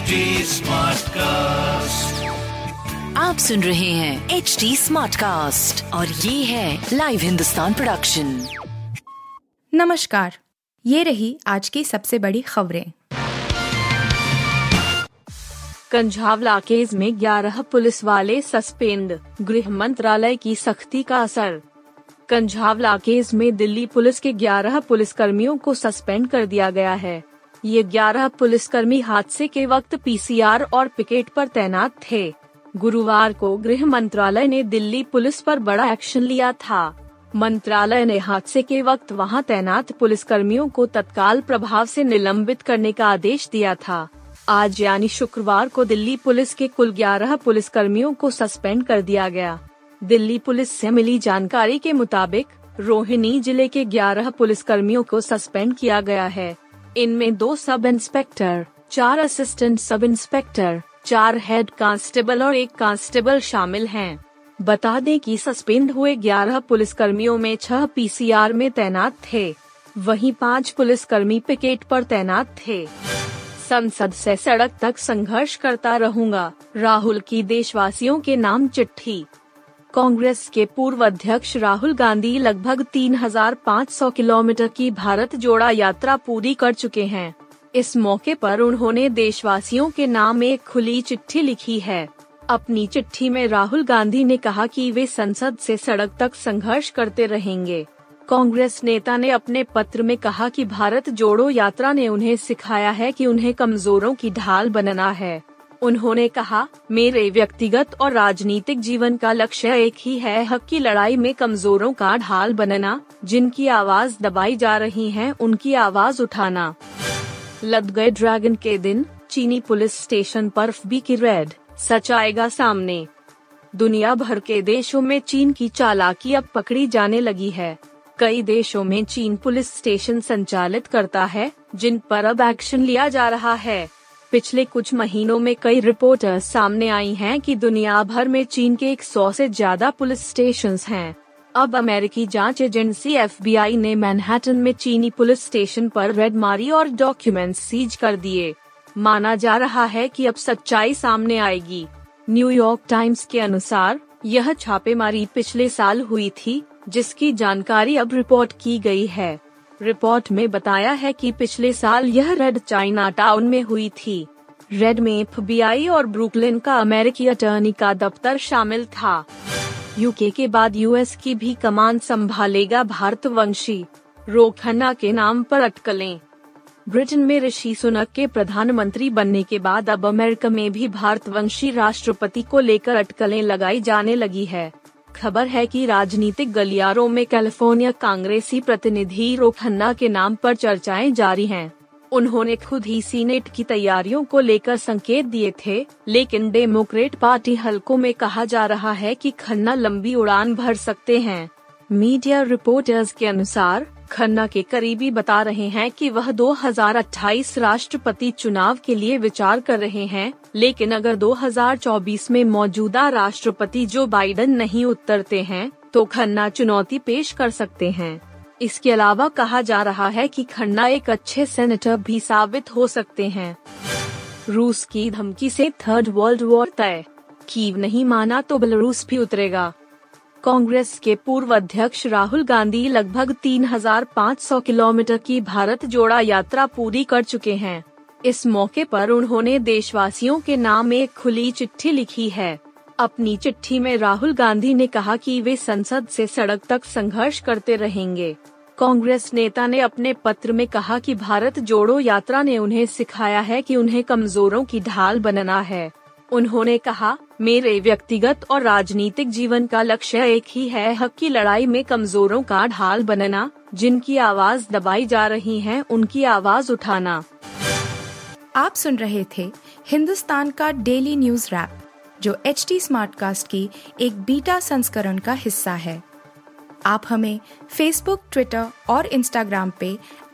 HD Smartcast. आप सुन रहे हैं एच डी स्मार्ट कास्ट और ये है लाइव हिंदुस्तान प्रोडक्शन नमस्कार ये रही आज की सबसे बड़ी खबरें। कंझावला केस में 11 पुलिस वाले सस्पेंड गृह मंत्रालय की सख्ती का असर। कंझावला केस में दिल्ली पुलिस के 11 पुलिसकर्मियों को सस्पेंड कर दिया गया है। ये 11 पुलिसकर्मी हादसे के वक्त पीसीआर और पिकेट पर तैनात थे। गुरुवार को गृह मंत्रालय ने दिल्ली पुलिस पर बड़ा एक्शन लिया था। मंत्रालय ने हादसे के वक्त वहाँ तैनात पुलिसकर्मियों को तत्काल प्रभाव से निलंबित करने का आदेश दिया था। आज यानी शुक्रवार को दिल्ली पुलिस के कुल 11 पुलिसकर्मियों को सस्पेंड कर दिया गया। दिल्ली पुलिस से मिली जानकारी के मुताबिक, रोहिणी ज़िले के 11 पुलिसकर्मियों को सस्पेंड किया गया है। इनमें दो सब इंस्पेक्टर, चार असिस्टेंट सब इंस्पेक्टर, चार हेड कांस्टेबल और एक कांस्टेबल शामिल हैं। बता दें कि सस्पेंड हुए 11 पुलिसकर्मियों में छह पीसीआर में तैनात थे। वहीं पाँच पुलिसकर्मी पिकेट पर तैनात थे। संसद से सड़क तक संघर्ष करता रहूँगा। राहुल की देशवासियों के नाम चिट्ठी। कांग्रेस के पूर्व अध्यक्ष राहुल गांधी लगभग 3,500 किलोमीटर की भारत जोड़ा यात्रा पूरी कर चुके हैं। इस मौके पर उन्होंने देशवासियों के नाम एक खुली चिट्ठी लिखी है। अपनी चिट्ठी में राहुल गांधी ने कहा कि वे संसद से सड़क तक संघर्ष करते रहेंगे। कांग्रेस नेता ने अपने पत्र में कहा कि भारत जोड़ो यात्रा ने उन्हें सिखाया है कि उन्हें कमजोरों की ढाल बनना है। उन्होंने कहा, मेरे व्यक्तिगत और राजनीतिक जीवन का लक्ष्य एक ही है, हक की लड़ाई में कमजोरों का ढाल बनना, जिनकी आवाज़ दबाई जा रही है, उनकी आवाज़ उठाना। लद गए ड्रैगन के दिन, चीनी पुलिस स्टेशन पर बी की रेड, सच आएगा सामने। दुनिया भर के देशों में चीन की चालाकी अब पकड़ी जाने लगी है। कई देशों में चीन पुलिस स्टेशन संचालित करता है, जिन पर अब एक्शन लिया जा रहा है। पिछले कुछ महीनों में कई रिपोर्टर्स सामने आई हैं कि दुनिया भर में चीन के 100 से ज़्यादा पुलिस स्टेशन हैं। अब अमेरिकी जाँच एजेंसी एफबीआई ने मैनहट्टन में चीनी पुलिस स्टेशन पर रेड मारी और डॉक्यूमेंट्स सीज कर दिए। माना जा रहा है कि अब सच्चाई सामने आएगी। न्यूयॉर्क टाइम्स के अनुसार, यह छापेमारी पिछले साल हुई थी, जिसकी जानकारी अब रिपोर्ट की गई है। रिपोर्ट में बताया है कि पिछले साल यह रेड चाइना टाउन में हुई थी। रेड में एफबीआई और ब्रुकलिन का अमेरिकी अटर्नी का दफ्तर शामिल था। यूके के बाद यूएस की भी कमान संभालेगा भारतवंशी। रोखन्ना के नाम पर अटकलें। ब्रिटेन में ऋषि सुनक के प्रधानमंत्री बनने के बाद अब अमेरिका में भी भारतवंशी राष्ट्रपति को लेकर अटकलें लगाई जाने लगी है। खबर है कि राजनीतिक गलियारों में कैलिफ़ोर्निया कांग्रेसी प्रतिनिधि रोखन्ना के नाम पर चर्चाएँ जारी हैं। उन्होंने खुद ही सीनेट की तैयारियों को लेकर संकेत दिए थे, लेकिन डेमोक्रेट पार्टी हलकों में कहा जा रहा है कि खन्ना लंबी उड़ान भर सकते हैं मीडिया रिपोर्टर्स के अनुसार खन्ना के करीबी बता रहे हैं कि वह 2028 राष्ट्रपति चुनाव के लिए विचार कर रहे हैं, लेकिन अगर 2024 में मौजूदा राष्ट्रपति जो बाइडन नहीं उतरते हैं तो खन्ना चुनौती पेश कर सकते हैं। इसके अलावा कहा जा रहा है कि खन्ना एक अच्छे सेनेटर भी साबित हो सकते हैं। रूस की धमकी से थर्ड वर्ल्ड वॉर तय। कीव नहीं माना तो बेलारूस भी उतरेगा। कांग्रेस के पूर्व अध्यक्ष राहुल गांधी लगभग 3,500 किलोमीटर की भारत जोड़ा यात्रा पूरी कर चुके हैं। इस मौके पर उन्होंने देशवासियों के नाम एक खुली चिट्ठी लिखी है। अपनी चिट्ठी में राहुल गांधी ने कहा कि वे संसद से सड़क तक संघर्ष करते रहेंगे। कांग्रेस नेता ने अपने पत्र में कहा कि भारत जोड़ो यात्रा ने उन्हें सिखाया है कि उन्हें कमजोरों की ढाल बनना है। उन्होंने कहा मेरे व्यक्तिगत और राजनीतिक जीवन का लक्ष्य एक ही है, हक की लड़ाई में कमजोरों का ढाल बनना, जिनकी आवाज़ दबाई जा रही है, उनकी आवाज़ उठाना। आप सुन रहे थे हिंदुस्तान का डेली न्यूज़ रैप, जो एच टी स्मार्ट कास्ट की एक बीटा संस्करण का हिस्सा है। आप हमें फेसबुक ट्विटर और इंस्टाग्राम पे